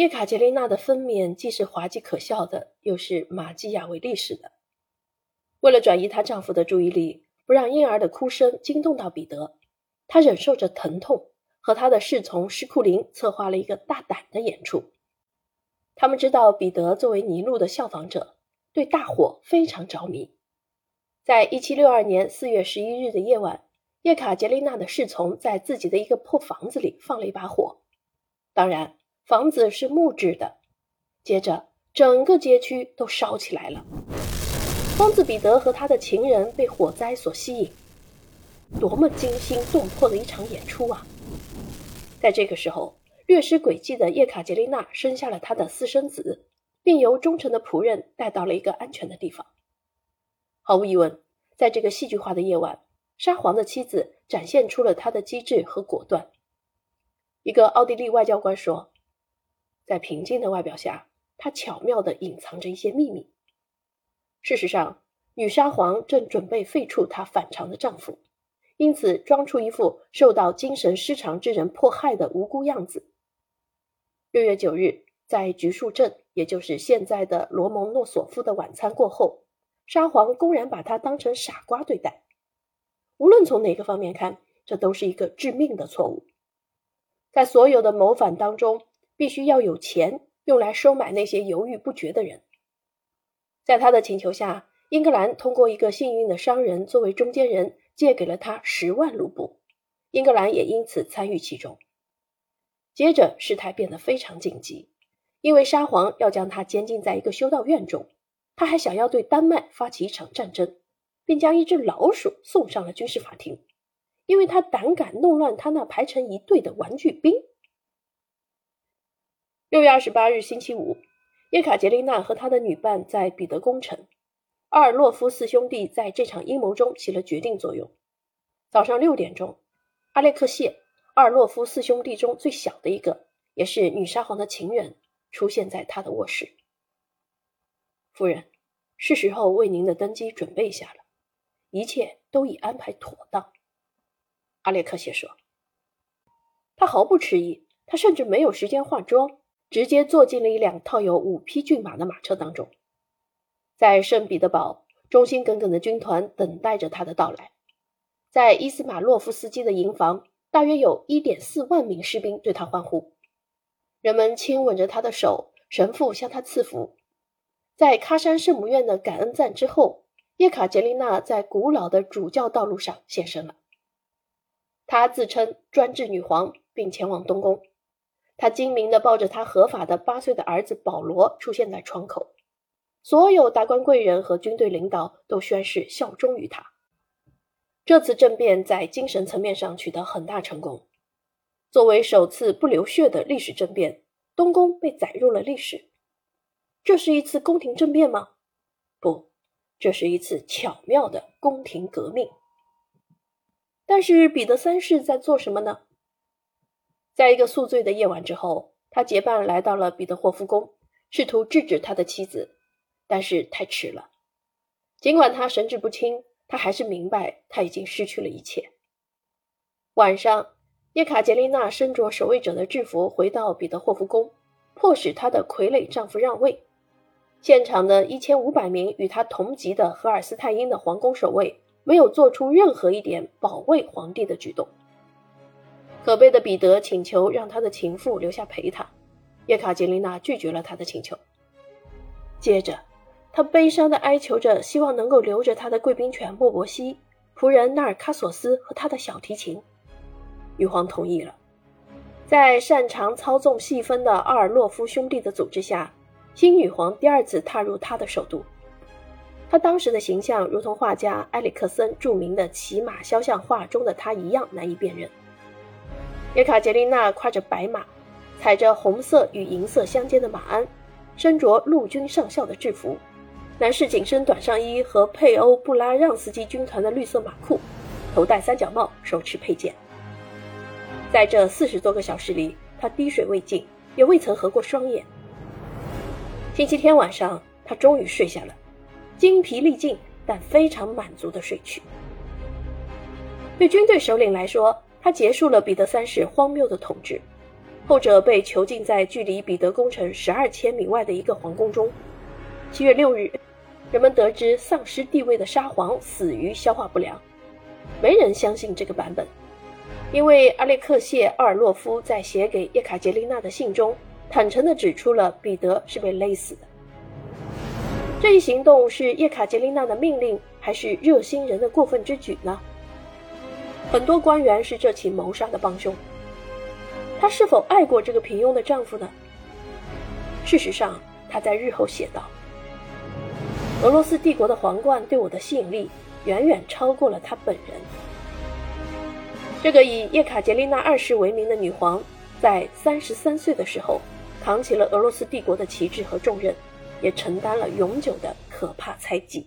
叶卡捷琳娜的分娩既是滑稽可笑的，又是马基雅维利式的。为了转移她丈夫的注意力，不让婴儿的哭声惊动到彼得，她忍受着疼痛，和她的侍从施库林策划了一个大胆的演出。他们知道彼得作为尼禄的效仿者，对大火非常着迷。在一七六二年四月十一日的夜晚，叶卡捷琳娜的侍从在自己的一个破房子里放了一把火，当然。房子是木质的，接着整个街区都烧起来了。疯子彼得和他的情人被火灾所吸引，多么惊心动魄的一场演出啊！在这个时候，略施诡计的叶卡捷琳娜生下了她的私生子，并由忠诚的仆人带到了一个安全的地方。毫无疑问，在这个戏剧化的夜晚，沙皇的妻子展现出了她的机智和果断。一个奥地利外交官说。在平静的外表下，她巧妙地隐藏着一些秘密。事实上，女沙皇正准备废黜她反常的丈夫，因此装出一副受到精神失常之人迫害的无辜样子。六月九日，在橘树镇，也就是现在的罗蒙诺索夫的晚餐过后，沙皇公然把她当成傻瓜对待。无论从哪个方面看，这都是一个致命的错误。在所有的谋反当中。必须要有钱用来收买那些犹豫不决的人。在他的请求下，英格兰通过一个幸运的商人作为中间人，借给了他十万卢布，英格兰也因此参与其中。接着，事态变得非常紧急，因为沙皇要将他监禁在一个修道院中，他还想要对丹麦发起一场战争，并将一只老鼠送上了军事法庭，因为他胆敢弄乱他那排成一队的玩具兵。六月二十八日，星期五，叶卡捷琳娜和她的女伴在彼得宫城。阿尔洛夫四兄弟在这场阴谋中起了决定作用。早上六点钟，阿列克谢，阿尔洛夫四兄弟中最小的一个，也是女沙皇的情人，出现在他的卧室。夫人，是时候为您的登基准备一下了，一切都已安排妥当。阿列克谢说。他毫不迟疑，他甚至没有时间化妆。直接坐进了一辆套有五匹骏马的马车当中，在圣彼得堡，忠心耿耿的军团等待着他的到来。在伊斯马洛夫斯基的营房，大约有一点四万名士兵对他欢呼，人们亲吻着他的手，神父向他赐福。在喀山圣母院的感恩赞之后，叶卡捷琳娜在古老的主教道路上现身了。她自称专制女皇，并前往东宫。他精明地抱着他合法的八岁的儿子保罗出现在窗口，所有达官贵人和军队领导都宣誓效忠于他。这次政变在精神层面上取得很大成功。作为首次不流血的历史政变，东宫被载入了历史。这是一次宫廷政变吗？不，这是一次巧妙的宫廷革命。但是彼得三世在做什么呢？在一个宿醉的夜晚之后，他结伴来到了彼得霍夫宫，试图制止他的妻子，但是太迟了。尽管他神志不清，他还是明白他已经失去了一切。晚上，叶卡捷琳娜身着守卫者的制服回到彼得霍夫宫，迫使她的傀儡丈夫让位。现场的一千五百名与他同级的荷尔斯泰因的皇宫守卫没有做出任何一点保卫皇帝的举动。可悲的彼得请求让他的情妇留下陪他，叶卡捷琳娜拒绝了他的请求。接着，他悲伤地哀求着，希望能够留着他的贵宾犬莫伯西、仆人纳尔卡索斯和他的小提琴。女皇同意了。在擅长操纵细分的阿尔洛夫兄弟的组织下，新女皇第二次踏入他的首都。她当时的形象如同画家埃里克森著名的骑马肖像画中的她一样难以辨认。叶卡捷琳娜跨着白马，踩着红色与银色相间的马鞍，身着陆军上校的制服，男士紧身短上衣和佩欧布拉让斯基军团的绿色马裤，头戴三角帽，手持佩剑。在这四十多个小时里，他滴水未进，也未曾合过双眼。星期天晚上，他终于睡下了，精疲力尽但非常满足的睡去。对军队首领来说，他结束了彼得三世荒谬的统治，后者被囚禁在距离彼得宫城十二千米外的一个皇宫中。七月六日，人们得知丧失地位的沙皇死于消化不良。没人相信这个版本，因为阿列克谢·奥尔洛夫在写给叶卡捷琳娜的信中，坦诚地指出了彼得是被勒死的。这一行动是叶卡捷琳娜的命令，还是热心人的过分之举呢？很多官员是这起谋杀的帮凶。她是否爱过这个平庸的丈夫呢？事实上，她在日后写道：“俄罗斯帝国的皇冠对我的吸引力远远超过了他本人。”这个以叶卡捷琳娜二世为名的女皇，在三十三岁的时候，扛起了俄罗斯帝国的旗帜和重任。也承担了永久的可怕猜忌。